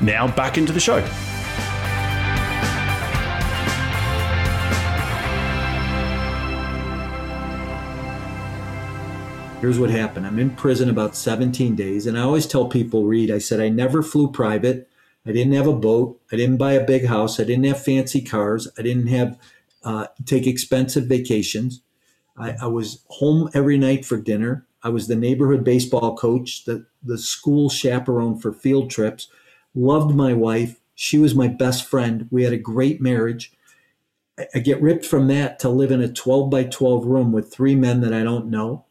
now back into the show. Here's what happened. I'm in prison about 17 days, and I always tell people, Reed, I said I never flew private. I didn't have a boat. I didn't buy a big house. I didn't have fancy cars. I didn't have uh, take expensive vacations. I, I was home every night for dinner. I was the neighborhood baseball coach, the, the school chaperone for field trips, loved my wife. She was my best friend. We had a great marriage. I, I get ripped from that to live in a 12 by 12 room with three men that I don't know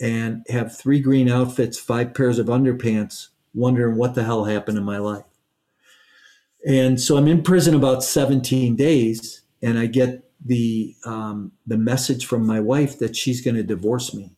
and have three green outfits, five pairs of underpants, wondering what the hell happened in my life. And so I'm in prison about 17 days, and I get the um, the message from my wife that she's going to divorce me.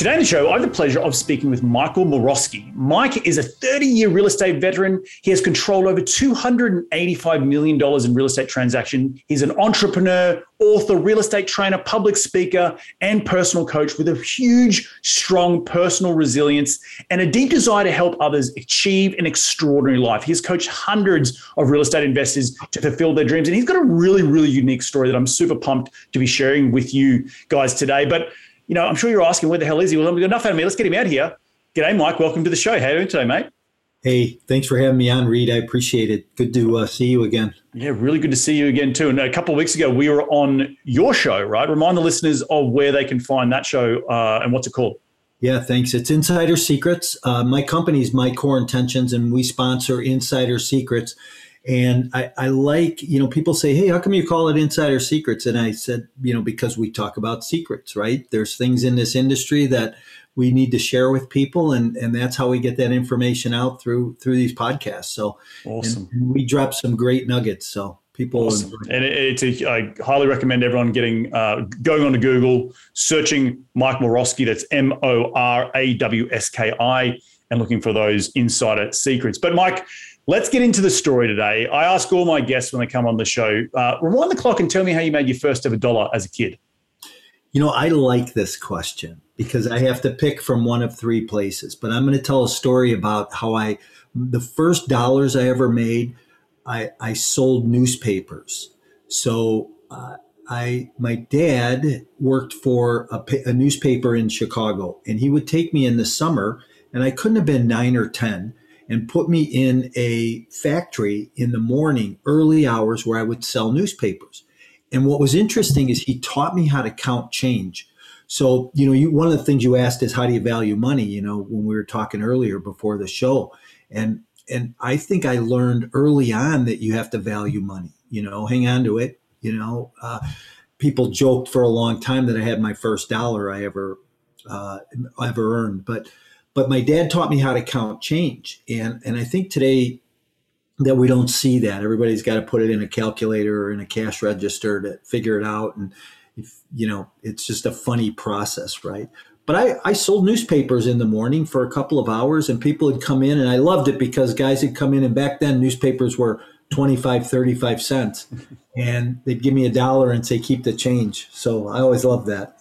Today on the show, I have the pleasure of speaking with Michael Morawski. Mike is a 30 year real estate veteran. He has controlled over $285 million in real estate transactions. He's an entrepreneur, author, real estate trainer, public speaker, and personal coach with a huge, strong personal resilience and a deep desire to help others achieve an extraordinary life. He has coached hundreds of real estate investors to fulfill their dreams. And he's got a really, really unique story that I'm super pumped to be sharing with you guys today. But you know, I'm sure you're asking where the hell is he? Well, we've got enough out of me. Let's get him out here. G'day, Mike. Welcome to the show. How are you doing today, mate? Hey, thanks for having me on, Reed. I appreciate it. Good to uh, see you again. Yeah, really good to see you again too. And a couple of weeks ago, we were on your show, right? Remind the listeners of where they can find that show uh, and what's it called. Yeah, thanks. It's Insider Secrets. Uh, my company is My Core Intentions, and we sponsor Insider Secrets. And I, I, like, you know, people say, hey, how come you call it insider secrets? And I said, you know, because we talk about secrets, right? There's things in this industry that we need to share with people and, and that's how we get that information out through through these podcasts. So awesome. And, and we drop some great nuggets. So people awesome. and it, it's a, I highly recommend everyone getting uh, going on to Google, searching Mike Morawski, that's M O R A W S K I, and looking for those insider secrets. But Mike, Let's get into the story today. I ask all my guests when they come on the show, uh, rewind the clock and tell me how you made your first ever dollar as a kid. You know, I like this question because I have to pick from one of three places, but I'm going to tell a story about how I, the first dollars I ever made, I, I sold newspapers. So, uh, I my dad worked for a, a, newspaper in Chicago, and he would take me in the summer, and I couldn't have been nine or ten, and put me in a factory in the morning, early hours, where I would sell newspapers. And what was interesting is he taught me how to count change. So you know, you, one of the things you asked is how do you value money? You know, when we were talking earlier before the show, and and I think I learned early on that you have to value money. You know, hang on to it you know, uh, people joked for a long time that I had my first dollar I ever uh, ever earned, but but my dad taught me how to count change, and and I think today that we don't see that. Everybody's got to put it in a calculator or in a cash register to figure it out, and if, you know, it's just a funny process, right? But I, I sold newspapers in the morning for a couple of hours, and people would come in, and I loved it because guys had come in, and back then newspapers were 25, 35 cents. And they'd give me a dollar and say, keep the change. So I always loved that.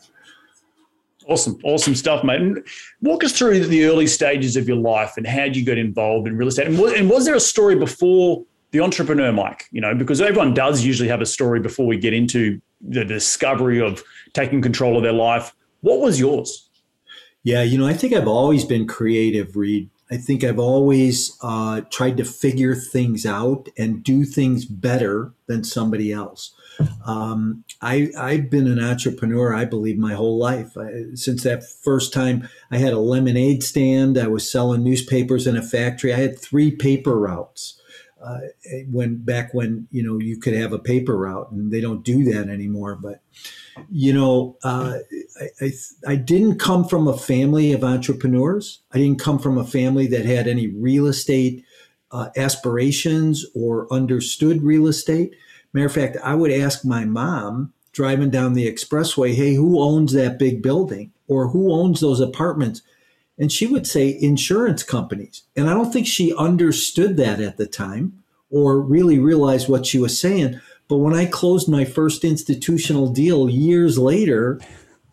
Awesome, awesome stuff, mate. And walk us through the early stages of your life and how you got involved in real estate. And was, and was there a story before the entrepreneur, Mike? You know, because everyone does usually have a story before we get into the discovery of taking control of their life. What was yours? Yeah, you know, I think I've always been creative, Reed. I think I've always uh, tried to figure things out and do things better than somebody else. Um, I, I've been an entrepreneur, I believe, my whole life. I, since that first time I had a lemonade stand, I was selling newspapers in a factory. I had three paper routes. Uh, when back when you know you could have a paper route, and they don't do that anymore. But you know, uh, I, I, I, didn't come from a family of entrepreneurs. I didn't come from a family that had any real estate uh, aspirations or understood real estate. Matter of fact, I would ask my mom driving down the expressway, hey, who owns that big building? Or who owns those apartments? And she would say insurance companies. And I don't think she understood that at the time or really realized what she was saying. But when I closed my first institutional deal years later,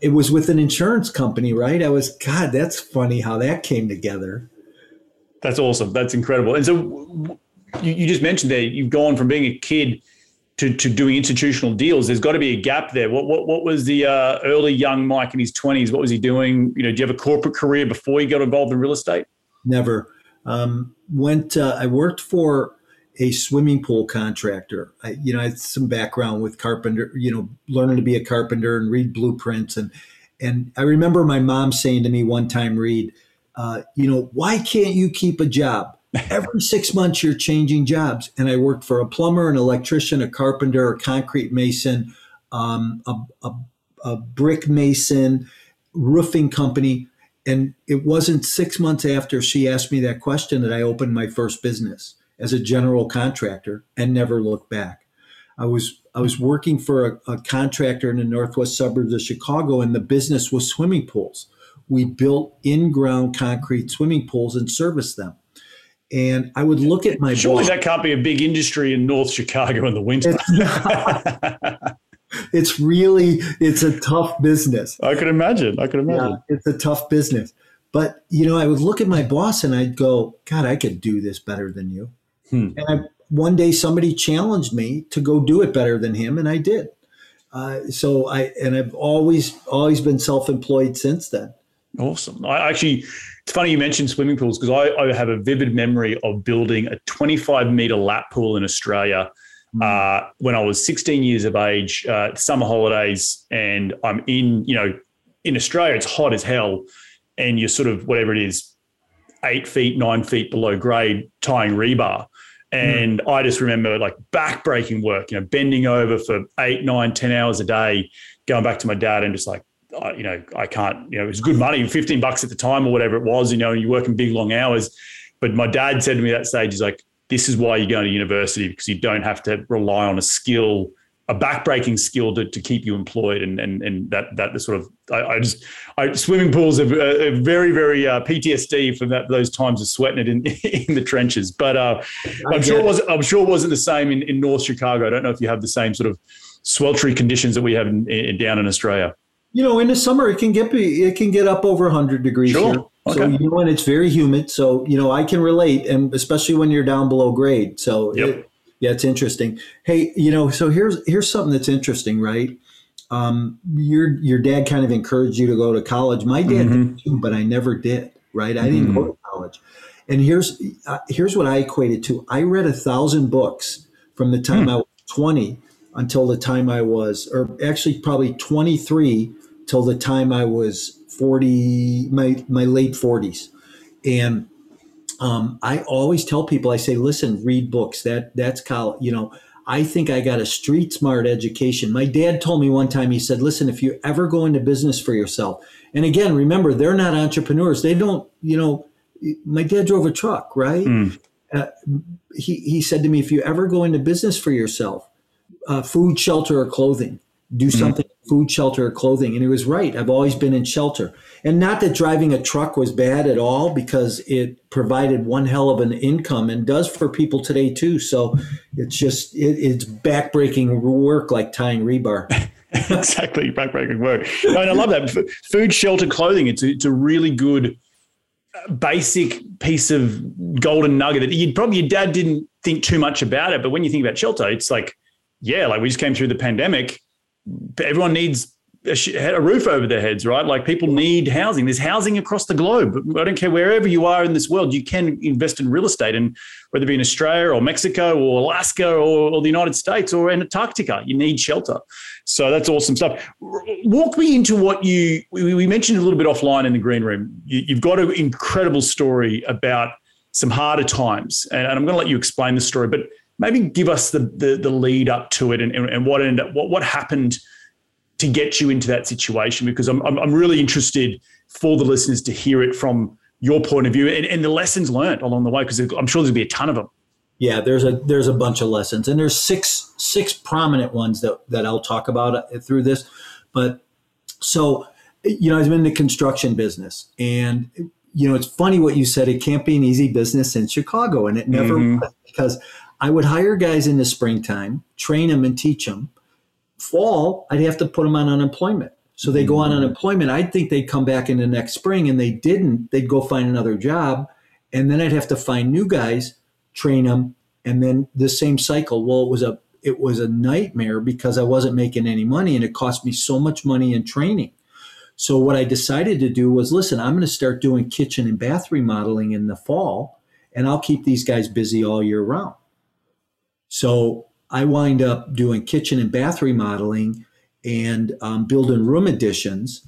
it was with an insurance company, right? I was, God, that's funny how that came together. That's awesome. That's incredible. And so you, you just mentioned there, you've gone from being a kid to, to doing institutional deals. There's got to be a gap there. What what, what was the uh, early young Mike in his 20s? What was he doing? You know, do you have a corporate career before you got involved in real estate? Never. Um, went. Uh, I worked for a swimming pool contractor. I, you know, I had some background with carpenter, you know, learning to be a carpenter and read blueprints. And, and I remember my mom saying to me one time, Reed, uh, you know, why can't you keep a job? Every six months you're changing jobs. And I worked for a plumber, an electrician, a carpenter, a concrete mason, um, a, a, a brick mason, roofing company. And it wasn't six months after she asked me that question that I opened my first business as a general contractor and never looked back. I was I was working for a, a, contractor in the northwest suburbs of Chicago, and the business was swimming pools. We built in-ground concrete swimming pools and serviced them. And I would look at my surely boss, that can't be a big industry in North Chicago in the winter. It's, it's really it's a tough business. I could imagine. I could imagine. Yeah, it's a tough business. But you know, I would look at my boss and I'd go, God, I could do this better than you. Hmm. And I, one day somebody challenged me to go do it better than him, and I did. Uh, so I and I've always always been self-employed since then. Awesome. I actually, it's funny you mentioned swimming pools because I, I, have a vivid memory of building a 25 meter lap pool in Australia hmm. uh, when I was 16 years of age, uh, summer holidays, and I'm in, you know, in Australia, it's hot as hell, and you're sort of whatever it is, eight feet, nine feet below grade, tying rebar. And mm. I just remember like backbreaking work, you know, bending over for eight, nine, ten hours a day, going back to my dad and just like, uh, you know, I can't, you know, it was good money, 15 bucks at the time or whatever it was, you know, and you're working big, long hours. But my dad said to me that stage, he's like, this is why you're going to university because you don't have to rely on a skill a backbreaking skill to, to keep you employed and and and that that the sort of I, I just I, swimming pools are, are very very uh, PTSD from that those times of sweating it in in the trenches. But uh, I'm sure it was I'm sure it wasn't the same in, in North Chicago. I don't know if you have the same sort of sweltering conditions that we have in, in, down in Australia. You know, in the summer it can get be it can get up over 100 degrees Sure. here. Okay. So you know, and it's very humid. So you know, I can relate, and especially when you're down below grade. So Yep. it- yeah, it's interesting. Hey, you know, so here's here's something that's interesting, right? Um, your your dad kind of encouraged you to go to college. My dad Mhm. did too, but I never did. Right? I didn't go to college. And here's uh, here's what I equated to. I read a thousand books from the time I was 20 until the time I was, or actually probably 23 till the time I was 40, my my late 40s, and um, I always tell people, I say, listen, read books. That that's college. You know, I think I got a street smart education. My dad told me one time. He said, listen, if you ever go into business for yourself, and again, remember, they're not entrepreneurs. They don't. You know, my dad drove a truck, right? Mm. Uh, he he said to me, if you ever go into business for yourself, uh, food, shelter, or clothing, do something food, shelter, or clothing. And he was right. I've always been in shelter. And not that driving a truck was bad at all, because it provided one hell of an income and does for people today too. So it's just it, it's backbreaking work like tying rebar. exactly, backbreaking work. No, and I love that. Food, shelter, clothing. It's a, it's a really good uh, basic piece of golden nugget that you'd probably your dad didn't think too much about it, but when you think about shelter, it's like, yeah, like we just came through the pandemic. Everyone needs a, roof over their heads, right? Like people need housing. There's housing across the globe. I don't care wherever you are in this world, you can invest in real estate, and whether it be in Australia or Mexico or Alaska or, or the United States or Antarctica, you need shelter. So that's awesome stuff. Walk me into what you we, we mentioned a little bit offline in the green room. You, you've got an incredible story about some harder times, and, and I'm going to let you explain the story, but maybe give us the the, the lead up to it and, and, and what ended up, what what happened to get you into that situation because I'm, I'm, I'm really interested for the listeners to hear it from your point of view and, and the lessons learned along the way because I'm sure there'll be a ton of them. Yeah, there's a there's a bunch of lessons, and there's six six prominent ones that that I'll talk about uh, through this. But so, you know, I've been in the construction business, and you know, it's funny what you said. It can't be an easy business in Chicago, and it never Mhm. was because I would hire guys in the springtime, train them and teach them. Fall, I'd have to put them on unemployment. So they go on mm. unemployment. I'd think they'd come back in the next spring, and they didn't. They'd go find another job, and then I'd have to find new guys train them, and then the same cycle. Well, it was a it was a nightmare because I wasn't making any money, and it cost me so much money in training. So what I decided to do was, listen, I'm going to start doing kitchen and bath remodeling in the fall, and I'll keep these guys busy all year round. So I wind up doing kitchen and bath remodeling and um, building room additions,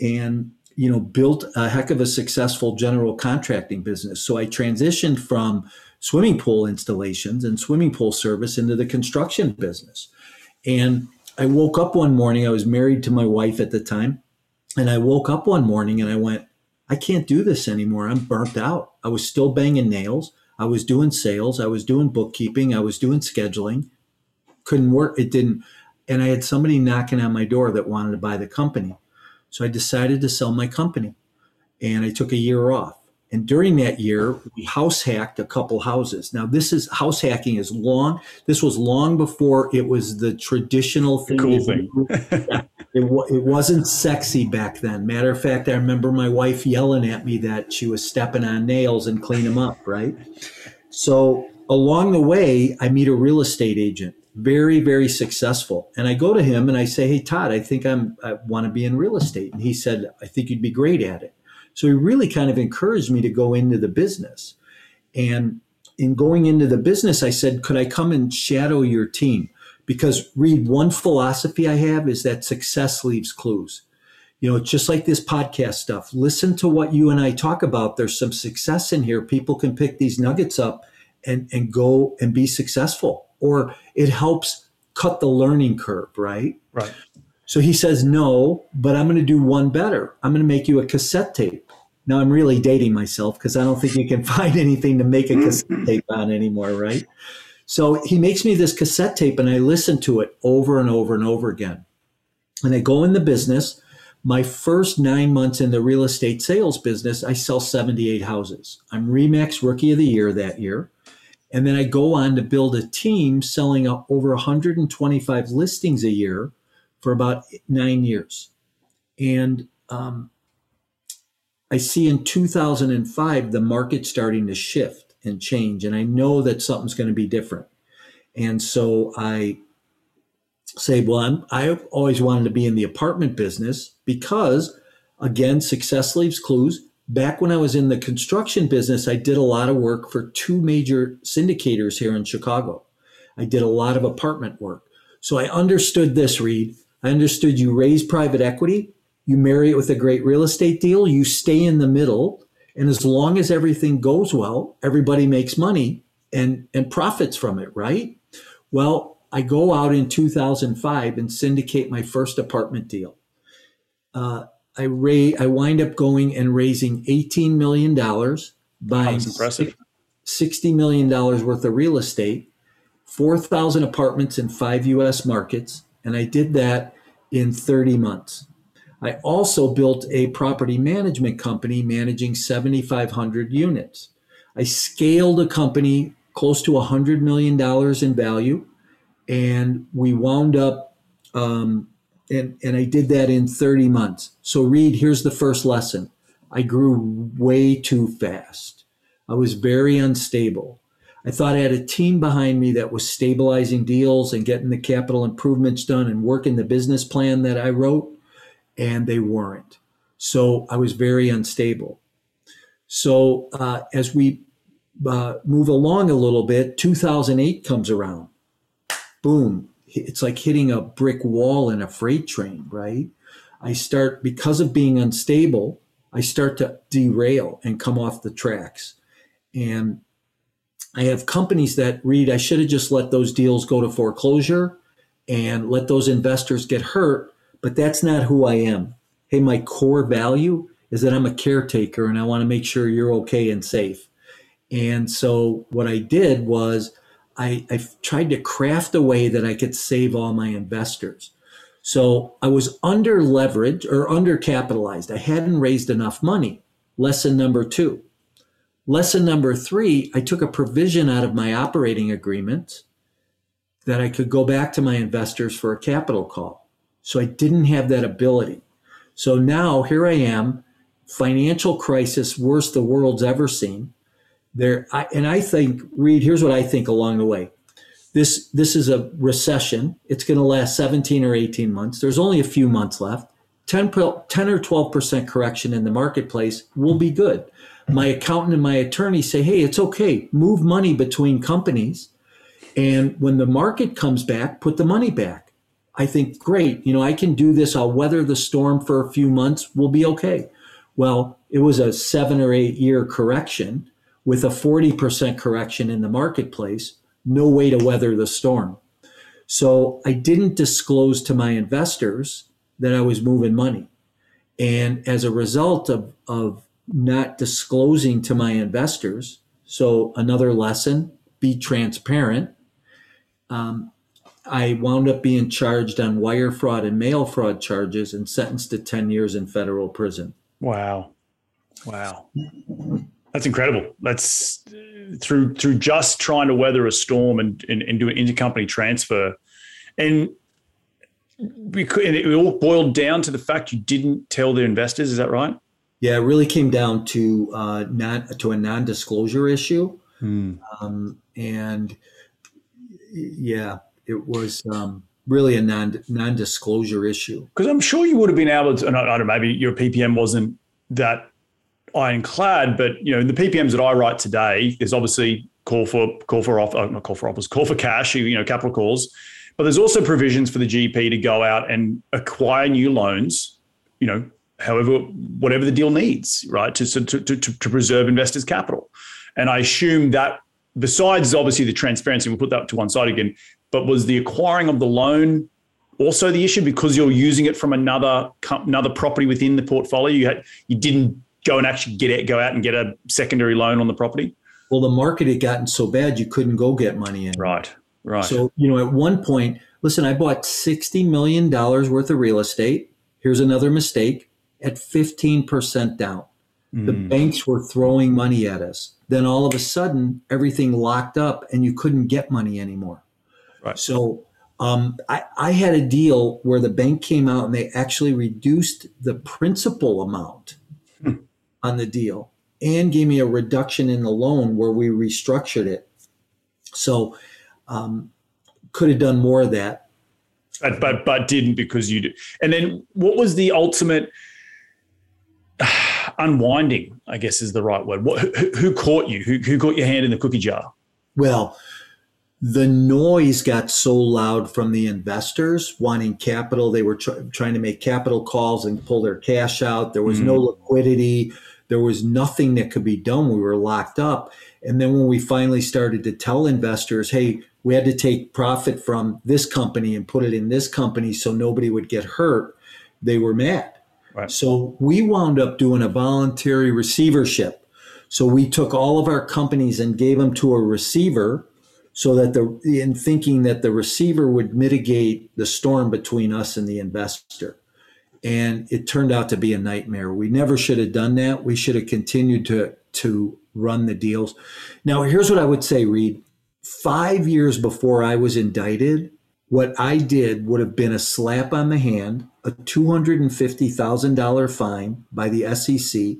and you know built a heck of a successful general contracting business. So I transitioned from swimming pool installations and swimming pool service into the construction business. And I woke up one morning, I was married to my wife at the time, and I woke up one morning and I went, I can't do this anymore. I'm burnt out. I was still banging nails. I was doing sales. I was doing bookkeeping. I was doing scheduling. Couldn't work. It didn't. And I had somebody knocking on my door that wanted to buy the company. So I decided to sell my company and I took a year off. And during that year, we house hacked a couple houses. Now, this is house hacking is long. This was long before it was the traditional thing. Cool thing. Yeah, it, it wasn't sexy back then. Matter of fact, I remember my wife yelling at me that she was stepping on nails and clean them up, right? So along the way, I meet a real estate agent, very, very successful. And I go to him and I say, Hey, Todd, I think I'm, I want to be in real estate. And he said, I think you'd be great at it. So he really kind of encouraged me to go into the business. And in going into the business, I said, Could I come and shadow your team? Because, Reed one philosophy I have is that success leaves clues. You know, just like this podcast stuff, listen to what you and I talk about. There's some success in here. People can pick these nuggets up and, and go and be successful, or it helps cut the learning curve, right? Right. So he says, No, but I'm going to do one better. I'm going to make you a cassette tape. Now I'm really dating myself because I don't think you can find anything to make a cassette mm-hmm. tape on anymore, right? So he makes me this cassette tape and I listen to it over and over and over again. And I go in the business. My first nine months in the real estate sales business, I sell 78 houses. I'm Remax Rookie of the Year that year. And then I go on to build a team selling over 125 listings a year for about nine years. And um, I see in 2005 the market starting to shift and change, and I know that something's going to be different. And so I say, well, I'm, I've always wanted to be in the apartment business because, again, success leaves clues. Back when I was in the construction business, I did a lot of work for two major syndicators here in Chicago. I did a lot of apartment work. So I understood this, Reed. I understood you raise private equity, you marry it with a great real estate deal, you stay in the middle, and as long as everything goes well, everybody makes money and, and profits from it, right? Well, I go out in 2005 and syndicate my first apartment deal. Uh, I ra- I wind up going and raising $18 million, buying impressive. $60 million worth of real estate, 4,000 apartments in five US markets, and I did that in 30 months. I also built a property management company managing 7,500 units. I scaled a company close to $100 million in value, and we wound up, um, and, and I did that in 30 months. So, Reed, here's the first lesson I grew way too fast. I was very unstable. I thought I had a team behind me that was stabilizing deals and getting the capital improvements done and working the business plan that I wrote, and they weren't. So I was very unstable. So uh, as we uh, move along a little bit, 2008 comes around. Boom. It's like hitting a brick wall in a freight train, right? I start, because of being unstable, I start to derail and come off the tracks. And I have companies that read, I should have just let those deals go to foreclosure and let those investors get hurt, but that's not who I am. Hey, my core value is that I'm a caretaker and I want to make sure you're okay and safe. And so what I did was I, I tried to craft a way that I could save all my investors. So I was under leveraged or undercapitalized. I hadn't raised enough money. Lesson number two. Lesson number three, I took a provision out of my operating agreement that I could go back to my investors for a capital call. So I didn't have that ability. So now here I am, financial crisis, worst the world's ever seen. There, I, and I think, Reed, here's what I think along the way. This this is a recession. It's going to last 17 or 18 months. There's only a few months left. 10, 10 or 12 percent correction in the marketplace will be good my accountant and my attorney say, hey, it's okay, move money between companies. And when the market comes back, put the money back. I think, great, you know, I can do this. I'll weather the storm for a few months. We'll be okay. Well, it was a seven or eight year correction with a 40% correction in the marketplace. No way to weather the storm. So I didn't disclose to my investors that I was moving money. And as a result of, of not disclosing to my investors. So, another lesson be transparent. Um, I wound up being charged on wire fraud and mail fraud charges and sentenced to 10 years in federal prison. Wow. Wow. That's incredible. That's through through just trying to weather a storm and, and, and do an intercompany transfer. And, because, and it all boiled down to the fact you didn't tell the investors. Is that right? Yeah, it really came down to uh, not to a non-disclosure issue, hmm. um, and yeah, it was um, really a non non-disclosure issue. Because I'm sure you would have been able to. I don't know, maybe your PPM wasn't that ironclad, but you know, in the PPMs that I write today, there's obviously call for call for off, uh, not call for offers, call for cash, you know, capital calls. But there's also provisions for the GP to go out and acquire new loans, you know, however, whatever the deal needs, right, to, to, to, to preserve investors' capital. And I assume that besides obviously the transparency, we'll put that to one side again, but was the acquiring of the loan also the issue because you're using it from another another property within the portfolio? You had you didn't go and actually get it, go out and get a secondary loan on the property. Well, the market had gotten so bad you couldn't go get money in. Right, right. So you know, at one point, listen, I bought sixty million dollars worth of real estate. Here's another mistake at 15% down. Mm. The hmm. banks were throwing money at us. Then all of a sudden, everything locked up and you couldn't get money anymore. Right. So Um, I, I had a deal where the bank came out and they actually reduced the principal amount hmm. on the deal and gave me a reduction in the loan where we restructured it. So, um, could have done more of that. But, but, but didn't because you did. And then what was the ultimate unwinding, I guess is the right word. What, who, who caught you? Who, who caught your hand in the cookie jar? Well, the noise got so loud from the investors wanting capital. They were tr- trying to make capital calls and pull their cash out. There was mm-hmm. no liquidity. There was nothing that could be done. We were locked up. And then when we finally started to tell investors, hey, we had to take profit from this company and put it in this company so nobody would get hurt, they were mad. Right. So we wound up doing a voluntary receivership. So we took all of our companies and gave them to a receiver so that the in thinking that the receiver would mitigate the storm between us and the investor. And it turned out to be a nightmare. We never should have done that. We should have continued to to run the deals. Now here's what i would say reed. Five years before i was indicted what i did would have been a slap on the hand a $250000 fine by the sec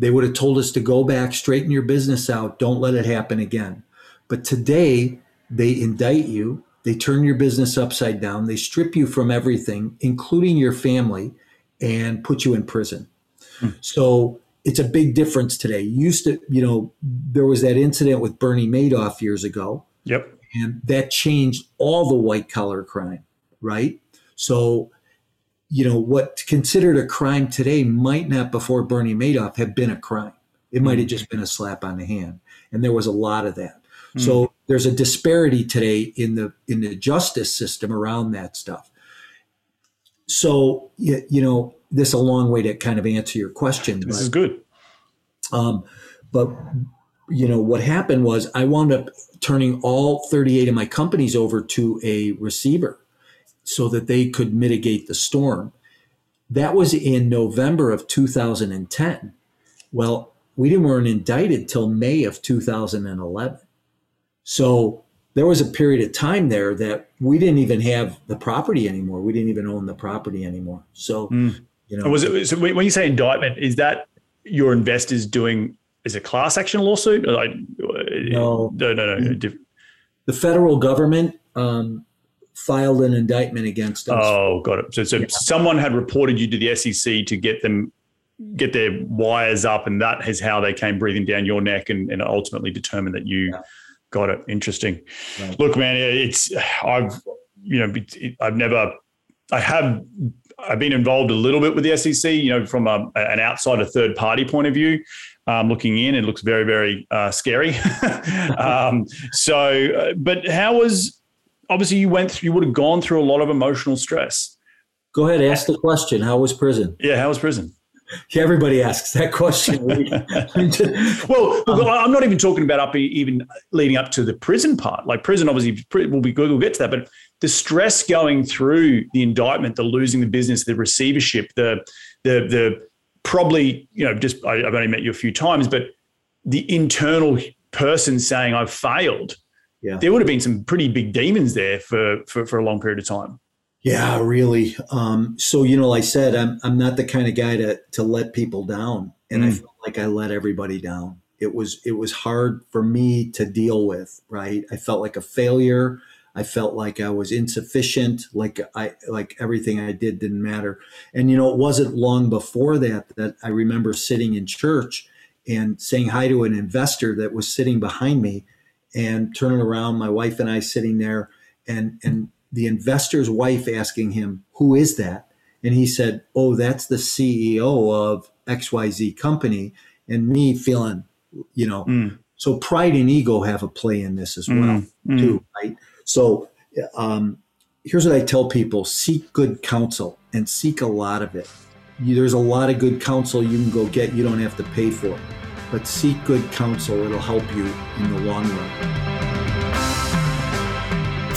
they would have told us to go back straighten your business out don't let it happen again but today, they indict you, they turn your business upside down, they strip you from everything, including your family, and put you in prison. Hmm. So it's a big difference today. Used to, you know, there was that incident with Bernie Madoff years ago. Yep. And that changed all the white collar crime, right? So, you know, what considered a crime today might not before Bernie Madoff have been a crime. It might have just been a slap on the hand. And there was a lot of that. Mm. So there's a disparity today in the in the justice system around that stuff. So you, you know, this is a long way to kind of answer your question. This but, is good. Um, but you know what happened was I wound up turning all 38 of my companies over to a receiver so that they could mitigate the storm. That was in November of 2010. Well, we didn't weren't indicted till May of 2011. So there was a period of time there that we didn't even have the property anymore. We didn't even own the property anymore. So, mm. you know, was it, so when you say indictment, is that your investors doing is a class action lawsuit? Like, no, no, no, no. The federal government um, filed an indictment against us. Oh, got it. So, so yeah. someone had reported you to the SEC to get them get their wires up, and that is how they came breathing down your neck, and, and ultimately determined that you. Yeah Got it. Interesting. Right. Look, man, it's I've you know I've never I have I've been involved a little bit with the SEC. You know, from a, an outside, a third party point of view. Um, looking in, it looks very, very uh, scary. um, so, uh, but how was obviously you went through, you would have gone through a lot of emotional stress. Go ahead, ask the question. How was prison? Yeah, how was prison? Everybody asks that question. well, um, I'm not even talking about up even leading up to the prison part. Like prison, obviously, will be good. We'll get to that. But the stress going through the indictment, the losing the business, the receivership, the the the probably you know just I, I've only met you a few times, but the internal person saying I've failed. Yeah. There would have been some pretty big demons there for for, for a long period of time. Yeah, really. Um, so you know, like I said, I'm I'm not the kind of guy to to let people down, and mm. I felt like I let everybody down. It was it was hard for me to deal with. Right, I felt like a failure. I felt like I was insufficient. Like I like everything I did didn't matter. And you know, it wasn't long before that that I remember sitting in church and saying hi to an investor that was sitting behind me, and turning around, my wife and I sitting there, and and the investor's wife asking him, Who is that? And he said, Oh, that's the CEO of XYZ company. And me feeling, you know, mm. so pride and ego have a play in this as well, mm. too, right? So um, here's what I tell people seek good counsel and seek a lot of it. There's a lot of good counsel you can go get, you don't have to pay for. it. But seek good counsel, it'll help you in the long run.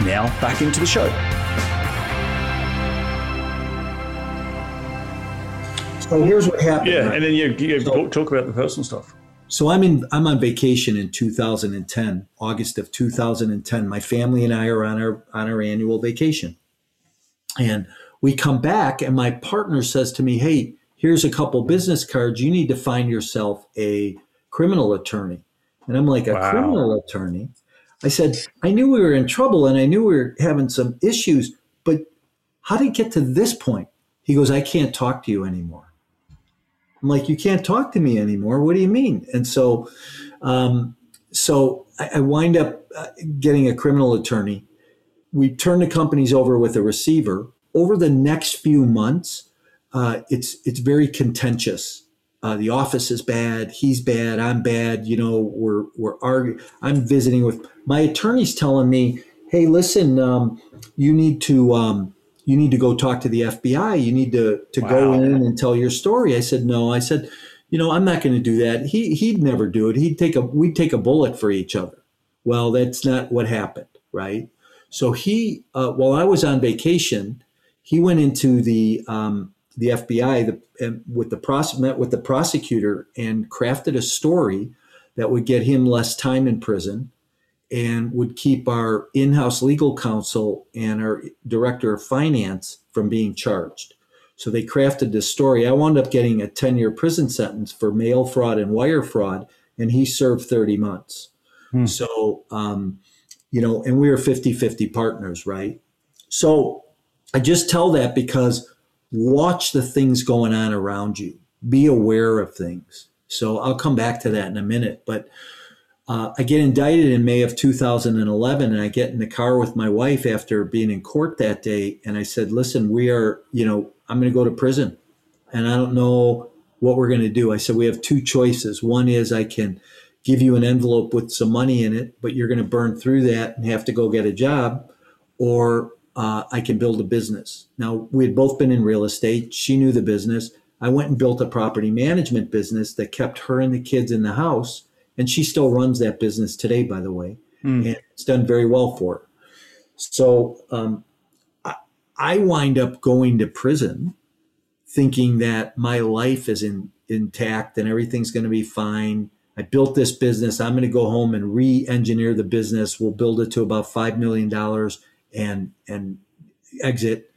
Now, back into the show. So here's what happened. Yeah, right? and then you, you So- talk about the personal stuff. So I'm in I'm on vacation in 2010, August of 2010. My family and I are on our on our annual vacation. And we come back and my partner says to me, "Hey, here's a couple business cards. You need to find yourself a criminal attorney." And I'm like, "A Wow. criminal attorney?" I said, "I knew we were in trouble and I knew we were having some issues, but how did it get to this point?" He goes, "I can't talk to you anymore." I'm like, you can't talk to me anymore. What do you mean? And so, um, so I, I wind up uh, getting a criminal attorney. We turn the companies over with a receiver. Over the next few months, uh, it's it's very contentious. Uh, the office is bad. He's bad. I'm bad. You know, we're we're arguing. I'm visiting with my attorney's telling me, "Hey, listen, um, you need to." Um, you need to go talk to the FBI. You need to to go in and tell your story. I said, no. I said, you know, I'm not going to do that. He he'd never do it. He'd take a we'd take a bullet for each other. Well, that's not what happened, right? So he, uh, while I was on vacation, he went into the um, the FBI the, and with the pros- met with the prosecutor and crafted a story that would get him less time in prison and would keep our in-house legal counsel and our director of finance from being charged. So they crafted this story. I wound up getting a 10-year prison sentence for mail fraud and wire fraud, and he served 30 months. Hmm. So, um, you know, and we were 50-50 partners, right? So I just tell that because watch the things going on around you. Be aware of things. So I'll come back to that in a minute, but uh, I get indicted in May of 2011, and I get in the car with my wife after being in court that day, and I said, "Listen, we are, you know, I'm going to go to prison, and I don't know what we're going to do." I said, "We have two choices. One is I can give you an envelope with some money in it, but you're going to burn through that and have to go get a job, or uh, I can build a business." Now we had both been in real estate. She knew the business. I went and built a property management business that kept her and the kids in the house and she still runs that business today, by the way, Hmm. and it's done very well for her. So um, I, I wind up going to prison, thinking that my life is in, intact and everything's going to be fine. I built this business. I'm going to go home and re-engineer the business. We'll build it to about five million dollars and and exit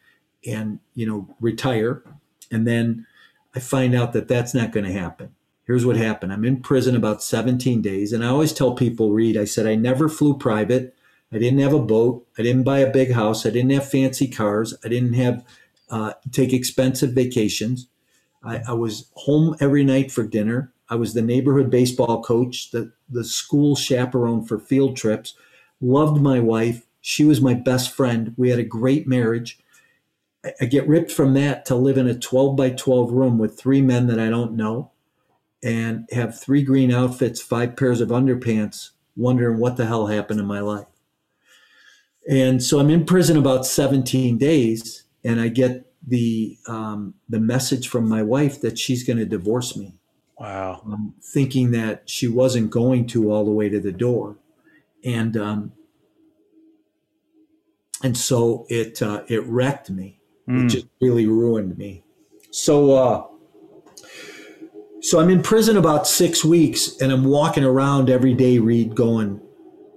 and you know retire. And then I find out that that's not going to happen here's what happened. I'm in prison about 17 days. And I always tell people, Reed, I said, I never flew private. I didn't have a boat. I didn't buy a big house. I didn't have fancy cars. I didn't have uh, take expensive vacations. I, I was home every night for dinner. I was the neighborhood baseball coach, the, the school chaperone for field trips, loved my wife. She was my best friend. We had a great marriage. I, I get ripped from that to live in a 12 by 12 room with three men that I don't know and have three green outfits, five pairs of underpants, wondering what the hell happened in my life. And so I'm in prison about 17 days, and I get the um, the message from my wife that she's going to divorce me, Wow. um, thinking that she wasn't going to all the way to the door, and um, and so it uh, it wrecked me. Mm. It just really ruined me. So. Uh, so I'm in prison about six weeks and I'm walking around every day, Reed, going,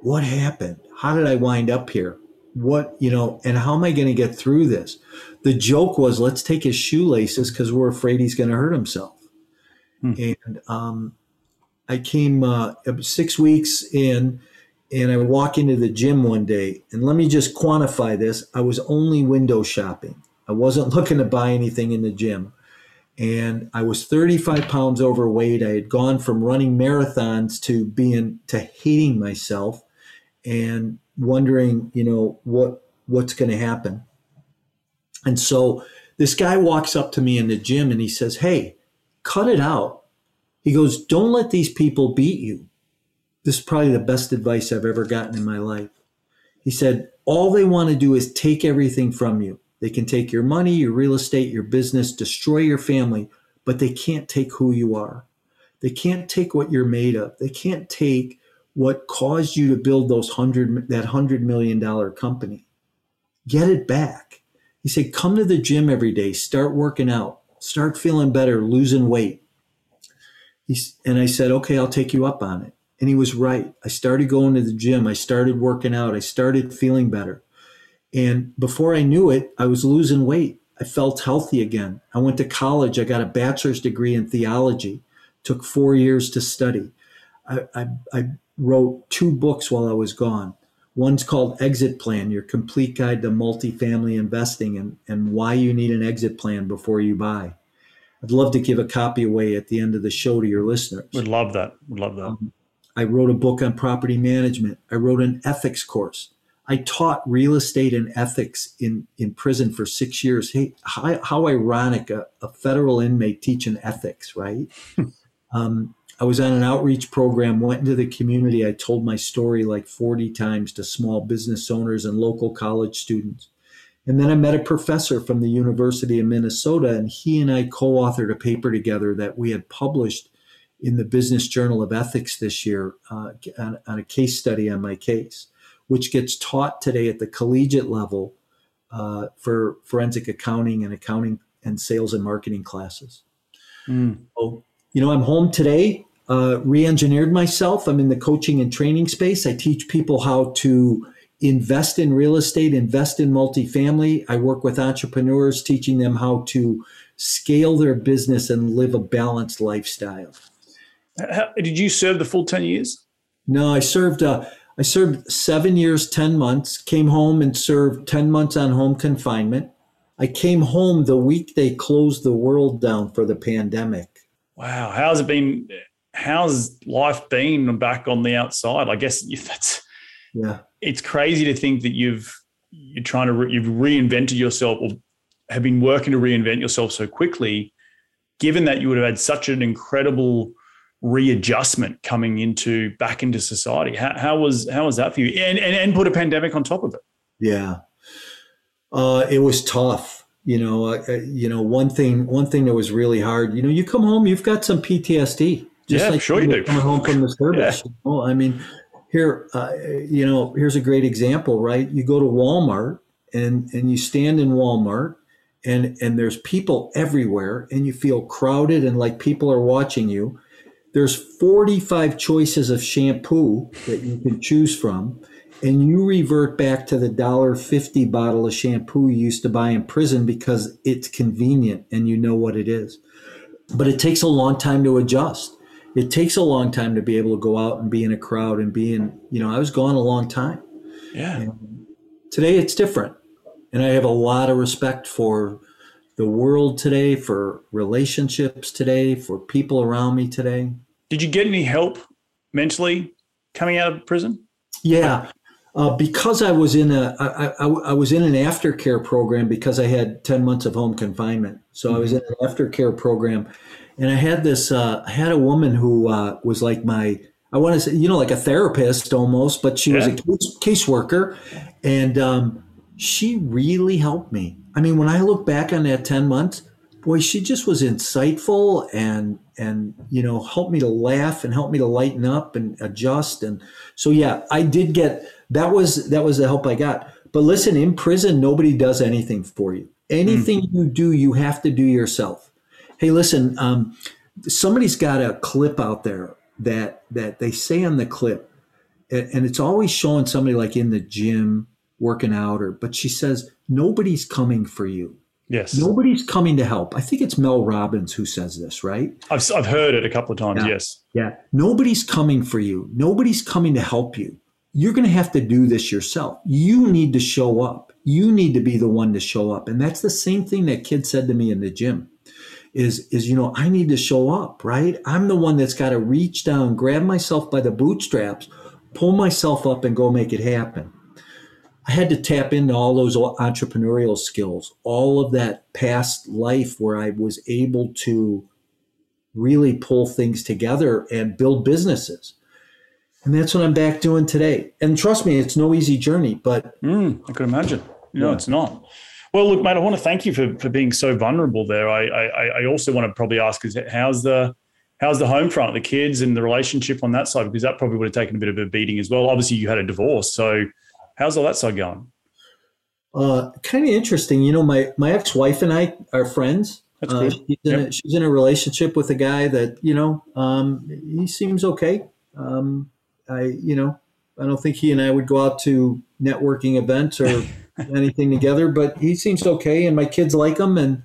What happened? How did I wind up here? What, you know, and how am I going to get through this? The joke was, let's take his shoelaces because we're afraid he's going to hurt himself. Hmm. And um, I came uh, six weeks in and I walk into the gym one day. And let me just quantify this I was only window shopping, I wasn't looking to buy anything in the gym and I was 35 pounds overweight. I had gone from running marathons to being to hating myself and wondering, you know, what what's going to happen. And so this guy walks up to me in the gym and he says, Hey, cut it out. He goes, Don't let these people beat you. This is probably the best advice I've ever gotten in my life. He said, All they want to do is take everything from you. They can take your money, your real estate, your business, destroy your family, but they can't take who you are. They can't take what you're made of. They can't take what caused you to build those hundred that hundred million dollar company. Get it back. He said, come to the gym every day, start working out, start feeling better, losing weight. He's, and I said, okay, I'll take you up on it. And he was right. I started going to the gym. I started working out. I started feeling better. And before I knew it, I was losing weight. I felt healthy again. I went to college. I got a bachelor's degree in theology. Took four years to study. I, I, I wrote two books while I was gone. One's called Exit Plan, Your Complete Guide to Multifamily Investing and, and Why You Need an Exit Plan Before You Buy. I'd love to give a copy away at the end of the show to your listeners. Would love that. Would love that. Um, I wrote a book on property management. I wrote an ethics course. I taught real estate and ethics in, in prison for six years. Hey, how, how ironic a, a, federal inmate teaching ethics, right? um, I was on an outreach program, went into the community. I told my story like 40 times to small business owners and local college students. And then I met a professor from the University of Minnesota, and he and I co authored a paper together that we had published in the Business Journal of Ethics this year uh, on, on a case study on my case which gets taught today at the collegiate level uh, for forensic accounting and accounting and sales and marketing classes. Mm. So, you know, I'm home today, uh, re engineered myself. I'm in the coaching and training space. I teach people how to invest in real estate, invest in multifamily. I work with entrepreneurs, teaching them how to scale their business and live a balanced lifestyle. How, did you serve the full 10 years? No, I served. Uh, I served seven years, 10 months, came home and served 10 months on home confinement. I came home the week they closed the world down for the pandemic. Wow. How's it been? How's life been back on the outside? I guess that's, yeah, it's crazy to think that you've, you're trying to, re, you've reinvented yourself or have been working to reinvent yourself so quickly, given that you would have had such an incredible readjustment coming into back into society. How, how was how was that for you? And, and and put a pandemic on top of it. Yeah, uh, it was tough. You know, uh, you know one thing one thing that was really hard. You know, you come home, you've got some PTSD. Just yeah, like sure you do. Coming home from the service. yeah. you know? I mean, here, uh, you know, here's a great example, right? You go to Walmart and and you stand in Walmart and and there's people everywhere and you feel crowded and like people are watching you there's 45 choices of shampoo that you can choose from and you revert back to the dollar 50 bottle of shampoo you used to buy in prison because it's convenient and you know what it is. But it takes a long time to adjust. It takes a long time to be able to go out and be in a crowd and be in you know i was gone a long time. Yeah. And today it's different and i have a lot of respect for the world today, for relationships today, for people around me today. Did you get any help mentally coming out of prison? Yeah. Uh, because I was in a, I, I, I was in an aftercare program because I had 10 months of home confinement. So mm-hmm. I was in an aftercare program and I had this, uh, I had a woman who uh, was like my, I want to say, you know, like a therapist almost, but she yeah. was a case, caseworker. And um, she really helped me. I mean, when I look back on that 10 months, boy, she just was insightful and and you know helped me to laugh and helped me to lighten up and adjust. And so yeah, I did get that was that was the help I got. But listen, in prison, nobody does anything for you. Anything mm-hmm. you do, you have to do yourself. Hey, listen, um, somebody's got a clip out there that that they say on the clip, and, and it's always showing somebody like in the gym working out, or but she says nobody's coming for you. Yes. Nobody's coming to help. I think it's Mel Robbins who says this, right? I've, I've heard it a couple of times, yeah. yes. Yeah. Nobody's coming for you. Nobody's coming to help you. You're going to have to do this yourself. You need to show up. You need to be the one to show up. And that's the same thing that kid said to me in the gym is, is, you know, I need to show up, right? I'm the one that's got to reach down, grab myself by the bootstraps, pull myself up and go make it happen. I had to tap into all those entrepreneurial skills, all of that past life where I was able to really pull things together and build businesses. And that's what I'm back doing today. And trust me, it's no easy journey, but mm, I could imagine. No, yeah. it's not. Well, look, mate, I want to thank you for, for being so vulnerable there. I, I, I also want to probably ask is how's the how's the home front, the kids and the relationship on that side? Because that probably would have taken a bit of a beating as well. Obviously, you had a divorce, so how's all that side going? Uh, kind of interesting. You know, my my ex wife and I are friends. That's uh, she's, in yep. a, she's in a relationship with a guy that you know um, he seems okay. Um, I you know I don't think he and I would go out to networking events or anything together, but he seems okay, and my kids like him. And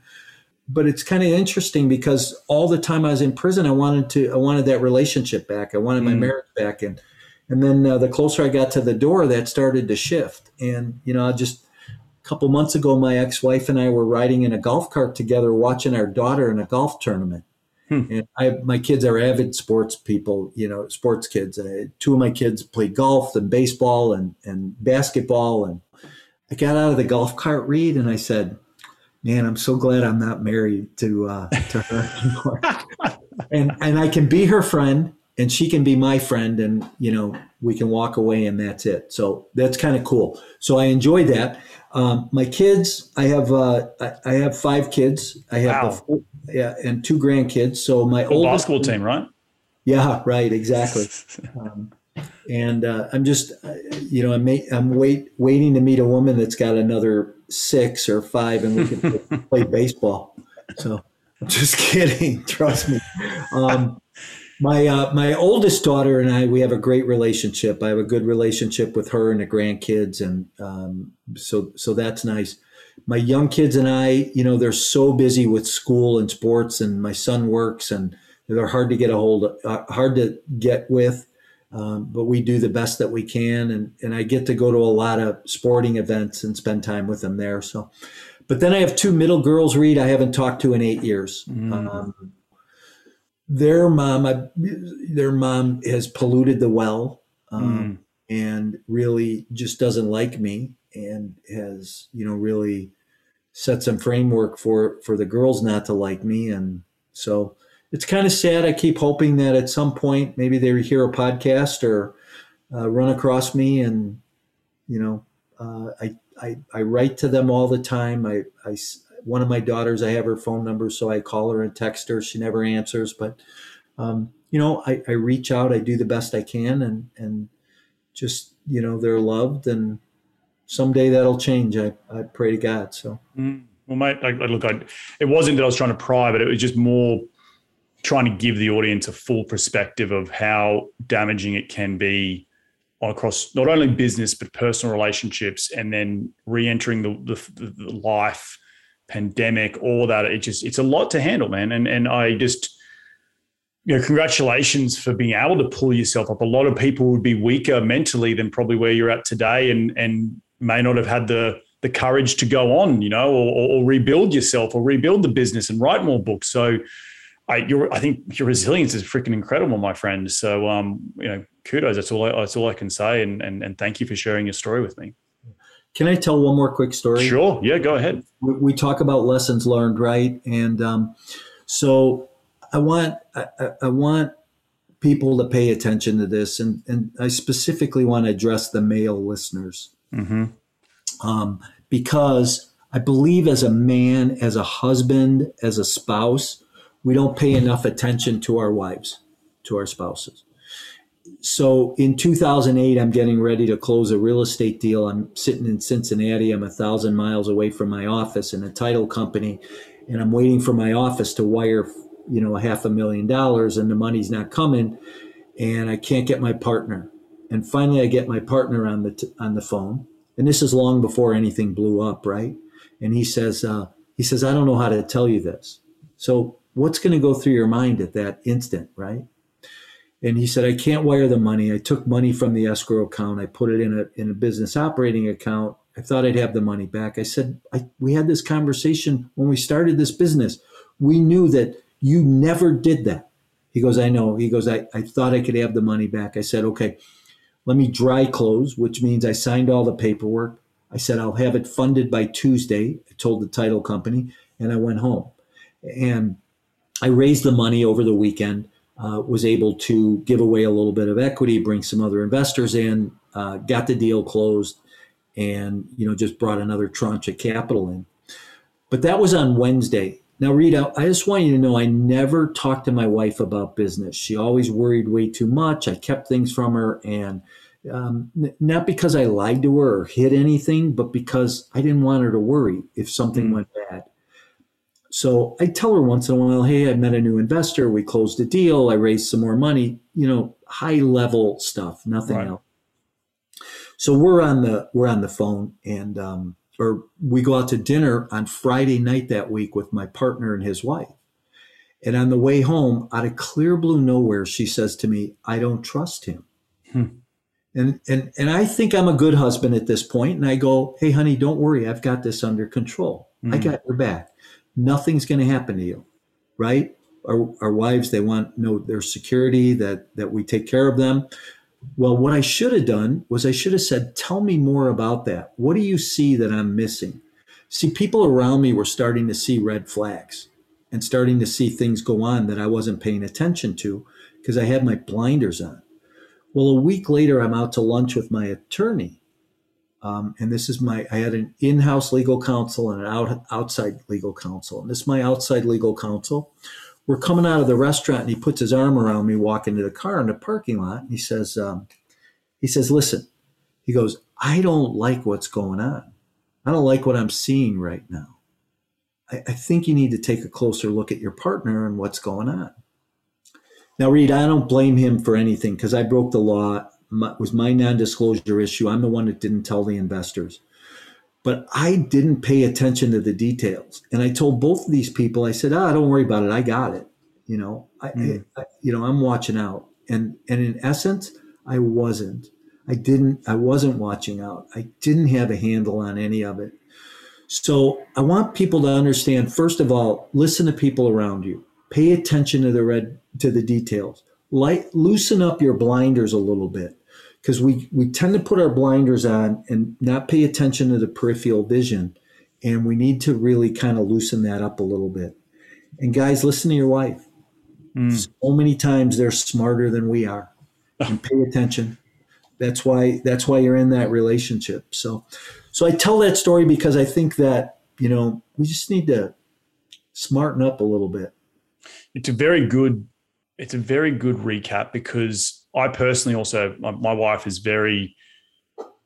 but it's kind of interesting because all the time I was in prison, I wanted to I wanted that relationship back. I wanted my mm. marriage back, and and then uh, the closer I got to the door, that started to shift. And you know, I just a couple months ago, my ex-wife and I were riding in a golf cart together, watching our daughter in a golf tournament. Hmm. And I, my kids are avid sports people, you know, sports kids. Uh, two of my kids play golf and baseball and, and basketball. And I got out of the golf cart, Reed, and I said, man, I'm so glad I'm not married to, uh, to her anymore. and, and I can be her friend and she can be my friend and, you know, we can walk away and that's it. So that's kind of cool. So I enjoyed that. Um, my kids, I have uh, I, have five kids. I have wow. a, yeah, and two grandkids. So my old basketball team, right? Yeah, right, exactly. um, and uh, I'm just, uh, you know, I'm I'm wait waiting to meet a woman that's got another six or five, and we can play, play baseball. So I'm just kidding. Trust me. Um, my uh, my oldest daughter and I we have a great relationship. I have a good relationship with her and the grandkids, and um, so so that's nice. My young kids and I, you know, they're so busy with school and sports, and my son works, and they're hard to get a hold of, uh, hard to get with. Um, but we do the best that we can, and and I get to go to a lot of sporting events and spend time with them there. So, but then I have two middle girls. Reed I haven't talked to in eight years. Mm. Um, their mom, I, their mom has polluted the well um, mm. and really just doesn't like me and has, you know, really set some framework for for the girls not to like me. And so it's kind of sad. I keep hoping that at some point maybe they hear a podcast or uh, run across me and, you know, uh, I, I, I write to them all the time. I, I, one of my daughters, I have her phone number, so I call her and text her. She never answers, but um, you know, I, I reach out, I do the best I can, and and just you know, they're loved, and someday that'll change. I, I pray to God. So, mm. well, mate, I, look, I, it wasn't that I was trying to pry, but it was just more trying to give the audience a full perspective of how damaging it can be across not only business but personal relationships, and then re-entering the, the, the life pandemic, all that. It just it's a lot to handle, man. And and I just you know, congratulations for being able to pull yourself up. A lot of people would be weaker mentally than probably where you're at today, and and may not have had the the courage to go on, you know, or, or rebuild yourself, or rebuild the business and write more books. So, I, you're I think your resilience is freaking incredible, my friend. So, um, you know, kudos. That's all. I, that's all I can say, and and and thank you for sharing your story with me. Can I tell one more quick story? Sure. Yeah, go ahead. We, we talk about lessons learned, right? And um, so I want I, I, want people to pay attention to this, and and I specifically want to address the male listeners, mm-hmm. um, because I believe as a man, as a husband, as a spouse, we don't pay enough attention to our wives, to our spouses so in 2008, I'm getting ready to close a real estate deal. I'm sitting in Cincinnati. I'm a thousand miles away from my office in a title company, and I'm waiting for my office to wire, you know, a half a million dollars, and the money's not coming, and I can't get my partner. And finally, I get my partner on the t- on the phone, and this is long before anything blew up, right? And he says, uh, he says, I don't know how to tell you this. So what's going to go through your mind at that instant, right? And he said, I can't wire the money. I took money from the escrow account. I put it in a, in a business operating account. I thought I'd have the money back. I said, I, we had this conversation when we started this business. We knew that you never did that. He goes, I know. He goes, I, I thought I could have the money back. I said, okay, let me dry close, which means I signed all the paperwork. I said, I'll have it funded by Tuesday. I told the title company, and I went home. And I raised the money over the weekend, uh, was able to give away a little bit of equity, bring some other investors in, uh, got the deal closed, and you know just brought another tranche of capital in. But that was on Wednesday. Now, Reed, I just want you to know I never talked to my wife about business. She always worried way too much. I kept things from her, and um, not because I lied to her or hid anything, but because I didn't want her to worry if something mm. went bad. So I tell her once in a while, hey, I met a new investor. We closed a deal. I raised some more money, you know, high level stuff, nothing right. else. So we're on the we're on the phone and um, or we go out to dinner on Friday night that week with my partner and his wife. And on the way home, out of clear blue nowhere, she says to me, I don't trust him. Hmm. And, and, and I think I'm a good husband at this point. And I go, Hey, honey, don't worry. I've got this under control. Hmm. I got your back. Nothing's going to happen to you. Right. Our, our wives, they want know their security that, that we take care of them. Well, what I should have done was I should have said, Tell me more about that. What do you see that I'm missing? See, people around me were starting to see red flags and starting to see things go on that I wasn't paying attention to because I had my blinders on. Well, a week later, I'm out to lunch with my attorney. Um, and this is my, I had an in house legal counsel and an out, outside legal counsel. And this is my outside legal counsel. We're coming out of the restaurant and he puts his arm around me walking to the car in the parking lot. And he says um, he says listen he goes i don't like what's going on. I don't like what i'm seeing right now. I, I think you need to take a closer look at your partner and what's going on. Now reed i don't blame him for anything because i broke the law it was my non-disclosure issue i'm the one that didn't tell the investors but I didn't pay attention to the details. And I told both of these people, I said, "Ah, don't worry about it. I got it." You know, I, mm. I, you know, I'm watching out. And and in essence, I wasn't. I didn't. I wasn't watching out. I didn't have a handle on any of it. So I want people to understand. First of all, listen to people around you. Pay attention to the red to the details. Light, loosen up your blinders a little bit because we we tend to put our blinders on and not pay attention to the peripheral vision and we need to really kind of loosen that up a little bit. And guys listen to your wife. Mm. so many times they're smarter than we are and pay attention. That's why that's why you're in that relationship. So so i tell that story because i think that you know we just need to smarten up a little bit. It's a very good it's a very good recap because I personally also, my, my wife is very,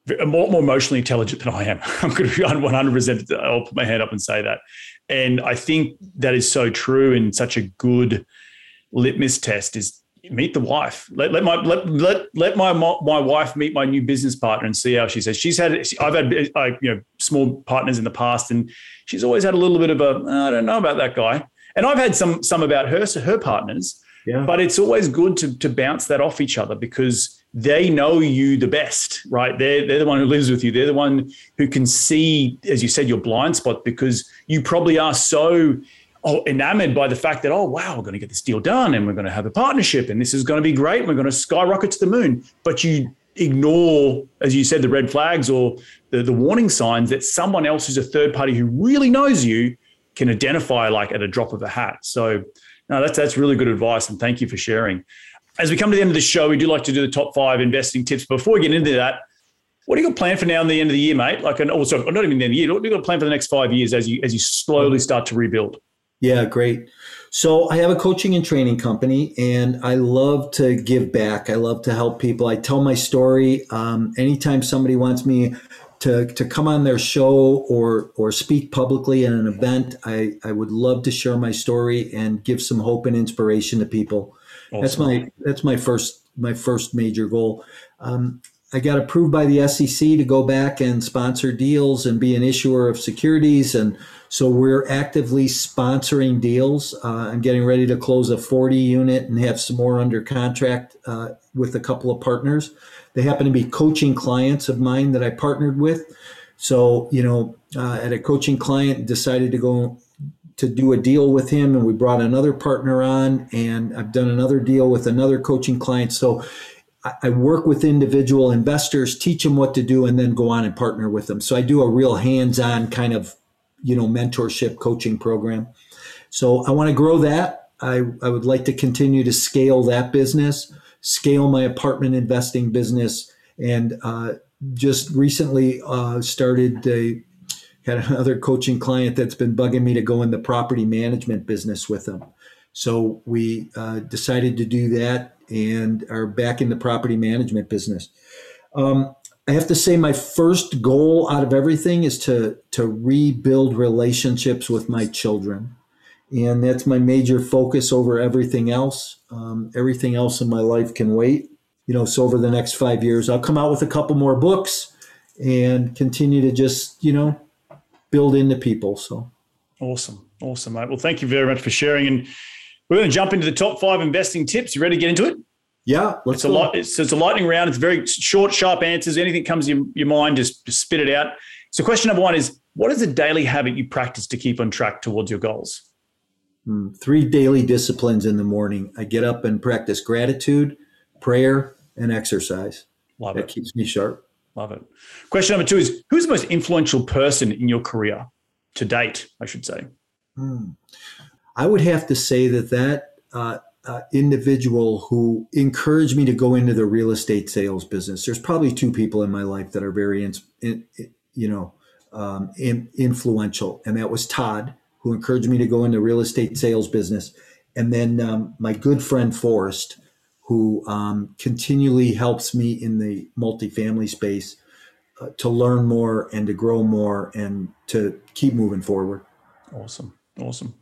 very, more, more emotionally intelligent than I am. I'm going to be 100%, I'll put my hand up and say that. And I think that is so true and such a good litmus test is meet the wife. Let, let my let let let my my wife meet my new business partner and see how she says. She's had I've had uh, you know small partners in the past, and she's always had a little bit of a I don't know about that guy. And I've had some some about her her partners, yeah. But it's always good to, to bounce that off each other because they know you the best, right? They're, they're the one who lives with you. They're the one who can see, as you said, your blind spot because you probably are so oh, enamored by the fact that, oh, wow, we're going to get this deal done and we're going to have a partnership and this is going to be great. And we're going to skyrocket to the moon. But you ignore, as you said, the red flags or the, the warning signs that someone else who's a third party who really knows you can identify like at a drop of a hat. So no, that's that's really good advice, and thank you for sharing. As we come to the end of the show, we do like to do the top five investing tips. Before we get into that, what do you got planned for now and the end of the year, mate? Like, and also not even the end of the year. What do you got planned for the next five years as you as you slowly start to rebuild? Yeah, great. So I have a coaching and training company, and I love to give back. I love to help people. I tell my story. Um, anytime somebody wants me to, to come on their show or or speak publicly at an event, I, I would love to share my story and give some hope and inspiration to people. Awesome. That's my that's my first my first major goal. Um, I got approved by the SEC to go back and sponsor deals and be an issuer of securities, and so we're actively sponsoring deals. Uh, I'm getting ready to close a 40 unit and have some more under contract uh, with a couple of partners. They happen to be coaching clients of mine that I partnered with. So, you know, uh, at a coaching client, decided to go to do a deal with him, and we brought another partner on, and I've done another deal with another coaching client. So, I, I work with individual investors, teach them what to do, and then go on and partner with them. So I do a real hands-on kind of, you know, mentorship coaching program. So I want to grow that. I, I would like to continue to scale that business, scale my apartment investing business, and uh, just recently uh, started a had another coaching client that's been bugging me to go in the property management business with them. So we uh, decided to do that and are back in the property management business. Um, I have to say, my first goal out of everything is to to rebuild relationships with my children, and that's my major focus over everything else. Um, everything else in my life can wait. You know, so over the next five years, I'll come out with a couple more books and continue to just you know build into people. So awesome, awesome, mate. Well, thank you very much for sharing and we're going to jump into the top five investing tips. You ready to get into it? Yeah, it's a lot. It's, it's, a lightning round. It's very short, sharp answers. Anything comes to your, your mind, just, just spit it out. So, question number one is: What is a daily habit you practice to keep on track towards your goals? Hmm, three daily disciplines in the morning. I get up and practice gratitude, prayer, and exercise. Love that it. keeps me sharp. Love it. Question number two is: Who's the most influential person in your career to date? I should say. Hmm. I would have to say that that uh, uh, individual who encouraged me to go into the real estate sales business. There's probably two people in my life that are very, in, in, you know, um, in, influential, and that was Todd, who encouraged me to go into real estate sales business, and then um, my good friend Forrest, who um, continually helps me in the multifamily space uh, to learn more and to grow more and to keep moving forward. Awesome. Awesome.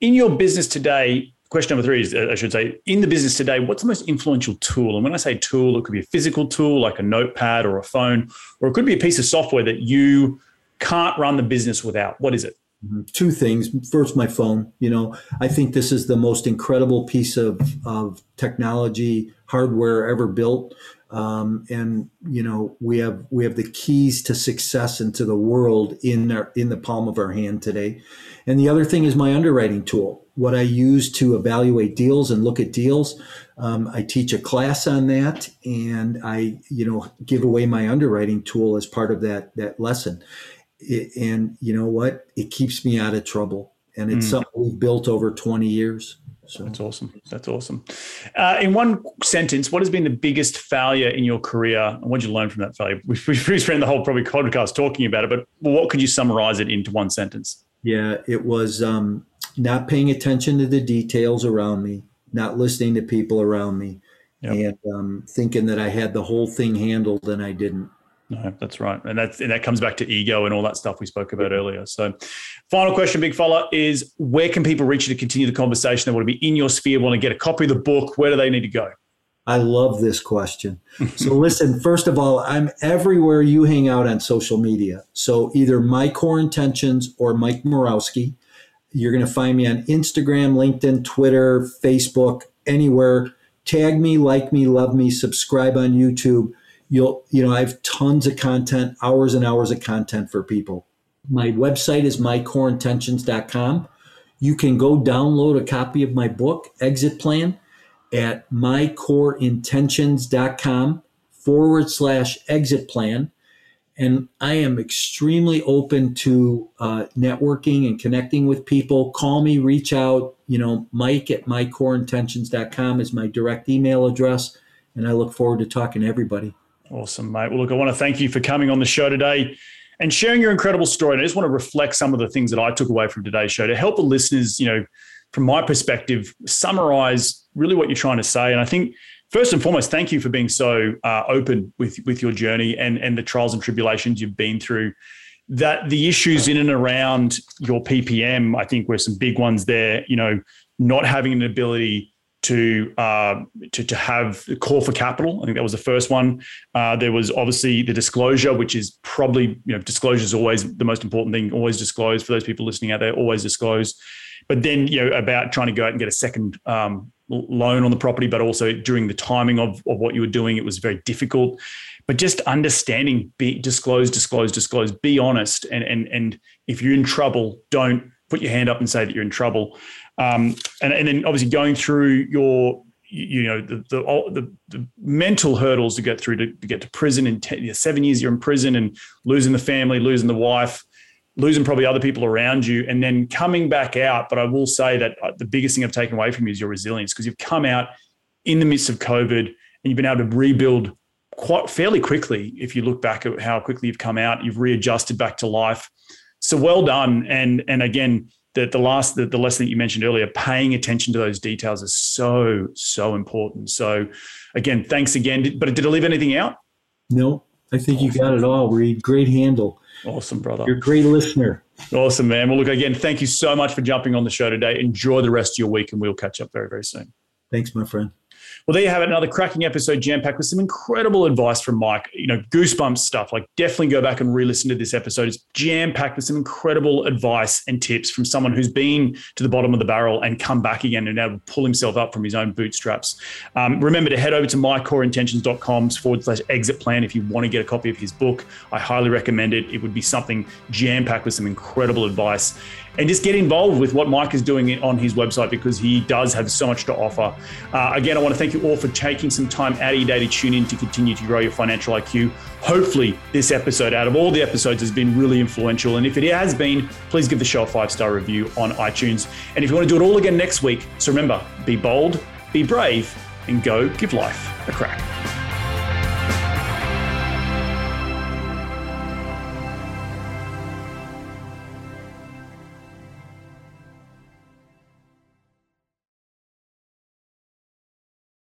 In your business today, question number three is I should say, in the business today, what's the most influential tool? And when I say tool, it could be a physical tool like a notepad or a phone, or it could be a piece of software that you can't run the business without. What is it? Mm-hmm. Two things. First, my phone. You know, I think this is the most incredible piece of, of technology, hardware ever built. Um, and you know we have we have the keys to success and to the world in our, in the palm of our hand today and the other thing is my underwriting tool what i use to evaluate deals and look at deals um, i teach a class on that and i you know give away my underwriting tool as part of that that lesson it, and you know what it keeps me out of trouble and it's mm. something we've built over 20 years so that's awesome. That's awesome. Uh, in one sentence, what has been the biggest failure in your career? And what did you learn from that failure? We've, we've spent the whole probably podcast talking about it, but what could you summarize it into one sentence? Yeah, it was um, not paying attention to the details around me, not listening to people around me, yep. and um, thinking that I had the whole thing handled and I didn't. No, that's right, and that's and that comes back to ego and all that stuff we spoke about earlier. So, final question, big fella, is where can people reach you to continue the conversation? They want to be in your sphere, want to get a copy of the book. Where do they need to go? I love this question. So, listen, first of all, I'm everywhere you hang out on social media. So, either my core intentions or Mike Morawski. You're going to find me on Instagram, LinkedIn, Twitter, Facebook, anywhere. Tag me, like me, love me, subscribe on YouTube you'll you know i have tons of content hours and hours of content for people. My website is mycoreintentions.com you can go download a copy of my book exit plan at mycoreintentions.com forward slash exit plan. And i am extremely open to uh, networking and connecting with people. Call me reach out. You know mike at mycoreintentions.com is my direct email address. And i look forward to talking to everybody Awesome, mate. Well, look, I want to thank you for coming on the show today and sharing your incredible story. And I just want to reflect some of the things that I took away from today's show to help the listeners, you know, from my perspective, summarize really what you're trying to say. And I think first and foremost, thank you for being so uh, open with with your journey and and the trials and tribulations you've been through. That the issues in and around your PPM, I think, were some big ones there. You know, not having an ability to, uh, to to have call for capital. I think that was the first one. Uh, there was obviously the disclosure, which is probably you know disclosure is always the most important thing. Always disclose for those people listening out there. Always disclose. But then you know about trying to go out and get a second um, loan on the property, but also during the timing of, of what you were doing, it was very difficult. But just understanding, be disclose, disclose, disclose. Be honest, and and and if you're in trouble, don't put your hand up and say that you're in trouble. Um, and, and then obviously going through your you know the the, the, the mental hurdles to get through to, to get to prison in seven years you're in prison and losing the family losing the wife losing probably other people around you and then coming back out. But i will say that uh, the biggest thing i've taken away from you is your resilience because you've come out in the midst of covid and you've been able to rebuild quite fairly quickly if you look back at how quickly you've come out. You've readjusted back to life. So well done. And and again the, the last the, the lesson that you mentioned earlier paying attention to those details is so so important. So again thanks again. But did i leave anything out? No i think awesome. you got it all reed. Great handle. Awesome brother. You're a great listener. Awesome man. Well look again thank you so much for jumping on the show today. Enjoy the rest of your week and we'll catch up very very soon. Thanks my friend well, there you have it. Another cracking episode jam packed with some incredible advice from Mike. You know, goosebumps stuff. Like, definitely go back and re listen to this episode. It's jam packed with some incredible advice and tips from someone who's been to the bottom of the barrel and come back again and able to pull himself up from his own bootstraps. Um, remember to head over to mycoreintentions.com forward slash exit plan if you want to get a copy of his book. I highly recommend it. It would be something jam packed with some incredible advice and just get involved with what Mike is doing on his website because he does have so much to offer. Uh, again, I want to thank you all for taking some time out of your day to tune in to continue to grow your financial IQ. Hopefully, this episode, out of all the episodes, has been really influential. And if it has been, please give the show a five star review on iTunes. And if you want to do it all again next week, so remember be bold, be brave, and go give life a crack.